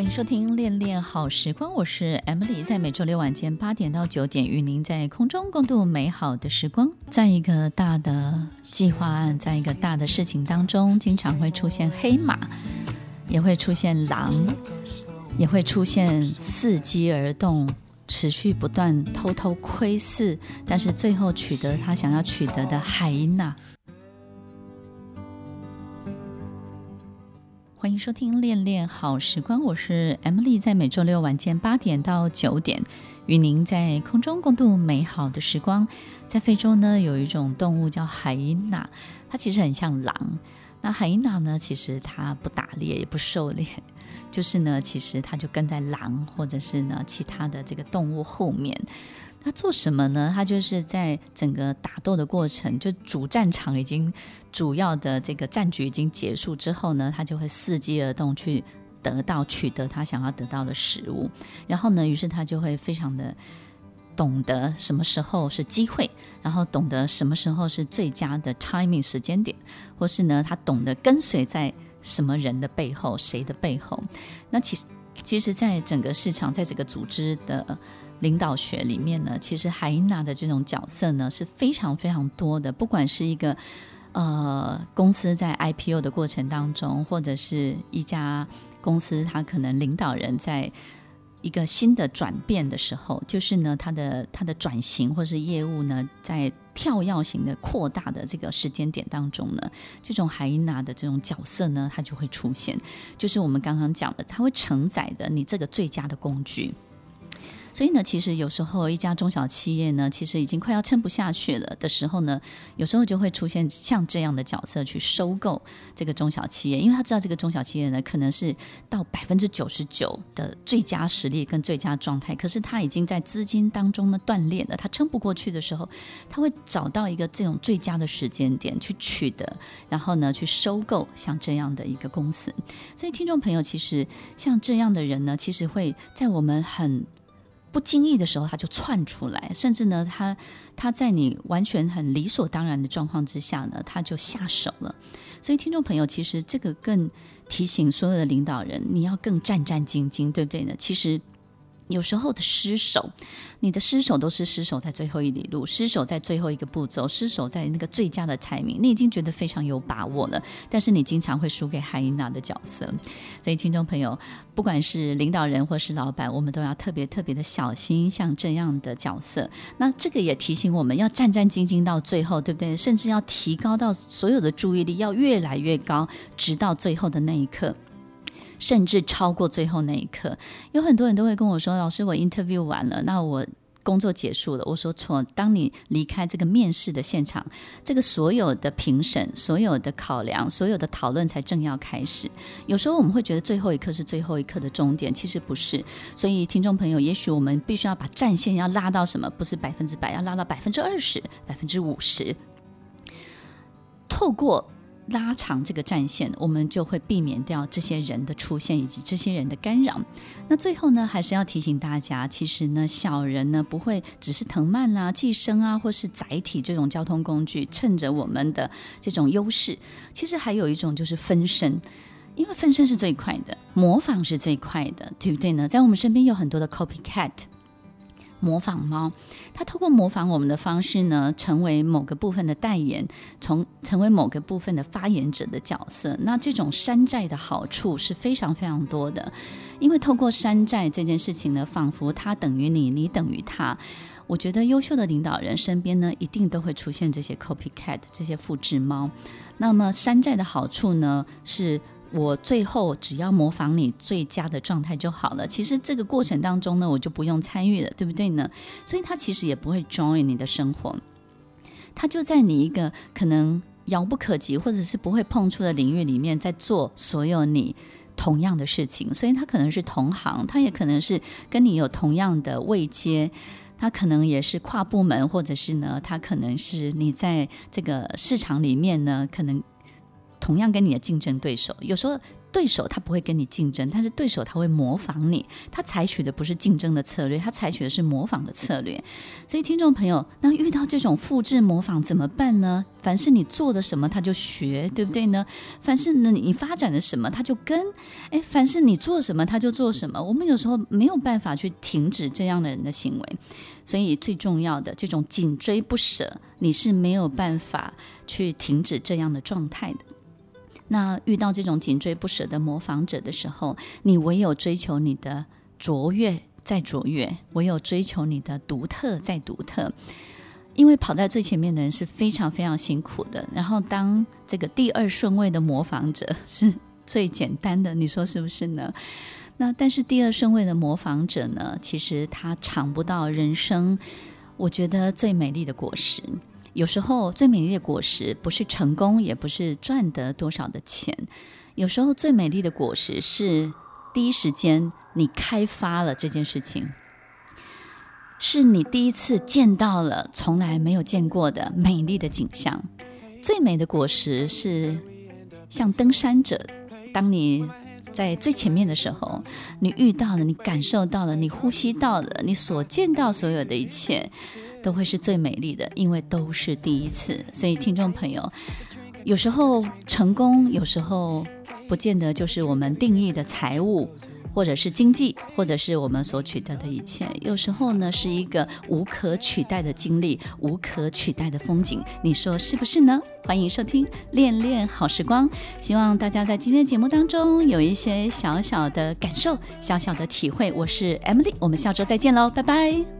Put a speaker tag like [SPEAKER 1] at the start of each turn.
[SPEAKER 1] 欢迎收听《恋恋好时光》，我是 Emily，在每周六晚间八点到九点，与您在空中共度美好的时光。在一个大的计划案，在一个大的事情当中，经常会出现黑马，也会出现狼，也会出现伺机而动、持续不断、偷偷窥视，但是最后取得他想要取得的海因娜。欢迎收听《恋恋好时光》，我是 Emily，在每周六晚间八点到九点，与您在空中共度美好的时光。在非洲呢，有一种动物叫海因娜，它其实很像狼。那海因娜呢，其实它不打猎，也不狩猎，就是呢，其实它就跟在狼或者是呢其他的这个动物后面。他做什么呢？他就是在整个打斗的过程，就主战场已经主要的这个战局已经结束之后呢，他就会伺机而动，去得到取得他想要得到的食物。然后呢，于是他就会非常的懂得什么时候是机会，然后懂得什么时候是最佳的 timing 时间点，或是呢，他懂得跟随在什么人的背后，谁的背后。那其实，其实，在整个市场，在这个组织的。领导学里面呢，其实海因娜的这种角色呢是非常非常多的。不管是一个呃公司在 IPO 的过程当中，或者是一家公司，它可能领导人在一个新的转变的时候，就是呢，它的它的转型或是业务呢，在跳跃型的扩大的这个时间点当中呢，这种海因娜的这种角色呢，它就会出现。就是我们刚刚讲的，它会承载着你这个最佳的工具。所以呢，其实有时候一家中小企业呢，其实已经快要撑不下去了的时候呢，有时候就会出现像这样的角色去收购这个中小企业，因为他知道这个中小企业呢，可能是到百分之九十九的最佳实力跟最佳状态，可是他已经在资金当中呢断裂了，他撑不过去的时候，他会找到一个这种最佳的时间点去取得，然后呢去收购像这样的一个公司。所以听众朋友，其实像这样的人呢，其实会在我们很。不经意的时候，他就窜出来，甚至呢，他他在你完全很理所当然的状况之下呢，他就下手了。所以，听众朋友，其实这个更提醒所有的领导人，你要更战战兢兢，对不对呢？其实。有时候的失手，你的失手都是失手在最后一里路，失手在最后一个步骤，失手在那个最佳的 timing，你已经觉得非常有把握了，但是你经常会输给海因娜的角色。所以，听众朋友，不管是领导人或是老板，我们都要特别特别的小心，像这样的角色。那这个也提醒我们要战战兢兢到最后，对不对？甚至要提高到所有的注意力要越来越高，直到最后的那一刻。甚至超过最后那一刻，有很多人都会跟我说：“老师，我 interview 完了，那我工作结束了。”我说：“错，当你离开这个面试的现场，这个所有的评审、所有的考量、所有的讨论才正要开始。有时候我们会觉得最后一刻是最后一刻的终点，其实不是。所以，听众朋友，也许我们必须要把战线要拉到什么？不是百分之百，要拉到百分之二十、百分之五十，透过。”拉长这个战线，我们就会避免掉这些人的出现以及这些人的干扰。那最后呢，还是要提醒大家，其实呢，小人呢不会只是藤蔓啦、寄生啊，或是载体这种交通工具，趁着我们的这种优势，其实还有一种就是分身，因为分身是最快的，模仿是最快的，对不对呢？在我们身边有很多的 copycat。模仿猫，它透过模仿我们的方式呢，成为某个部分的代言，从成为某个部分的发言者的角色。那这种山寨的好处是非常非常多的，因为透过山寨这件事情呢，仿佛它等于你，你等于它。我觉得优秀的领导人身边呢，一定都会出现这些 copycat 这些复制猫。那么山寨的好处呢，是。我最后只要模仿你最佳的状态就好了。其实这个过程当中呢，我就不用参与了，对不对呢？所以他其实也不会 join 你的生活，他就在你一个可能遥不可及或者是不会碰触的领域里面，在做所有你同样的事情。所以他可能是同行，他也可能是跟你有同样的位阶，他可能也是跨部门，或者是呢，他可能是你在这个市场里面呢，可能。同样跟你的竞争对手，有时候对手他不会跟你竞争，但是对手他会模仿你，他采取的不是竞争的策略，他采取的是模仿的策略。所以听众朋友，那遇到这种复制模仿怎么办呢？凡是你做的什么，他就学，对不对呢？凡是呢你发展的什么，他就跟。诶，凡是你做什么，他就做什么。我们有时候没有办法去停止这样的人的行为，所以最重要的这种紧追不舍，你是没有办法去停止这样的状态的。那遇到这种紧追不舍的模仿者的时候，你唯有追求你的卓越再卓越，唯有追求你的独特再独特。因为跑在最前面的人是非常非常辛苦的。然后当这个第二顺位的模仿者是最简单的，你说是不是呢？那但是第二顺位的模仿者呢，其实他尝不到人生，我觉得最美丽的果实。有时候最美丽的果实不是成功，也不是赚得多少的钱。有时候最美丽的果实是第一时间你开发了这件事情，是你第一次见到了从来没有见过的美丽的景象。最美的果实是像登山者，当你在最前面的时候，你遇到了，你感受到了，你呼吸到了，你所见到所有的一切。都会是最美丽的，因为都是第一次。所以，听众朋友，有时候成功，有时候不见得就是我们定义的财务，或者是经济，或者是我们所取得的一切。有时候呢，是一个无可取代的经历，无可取代的风景。你说是不是呢？欢迎收听《恋恋好时光》，希望大家在今天节目当中有一些小小的感受，小小的体会。我是 Emily，我们下周再见喽，拜拜。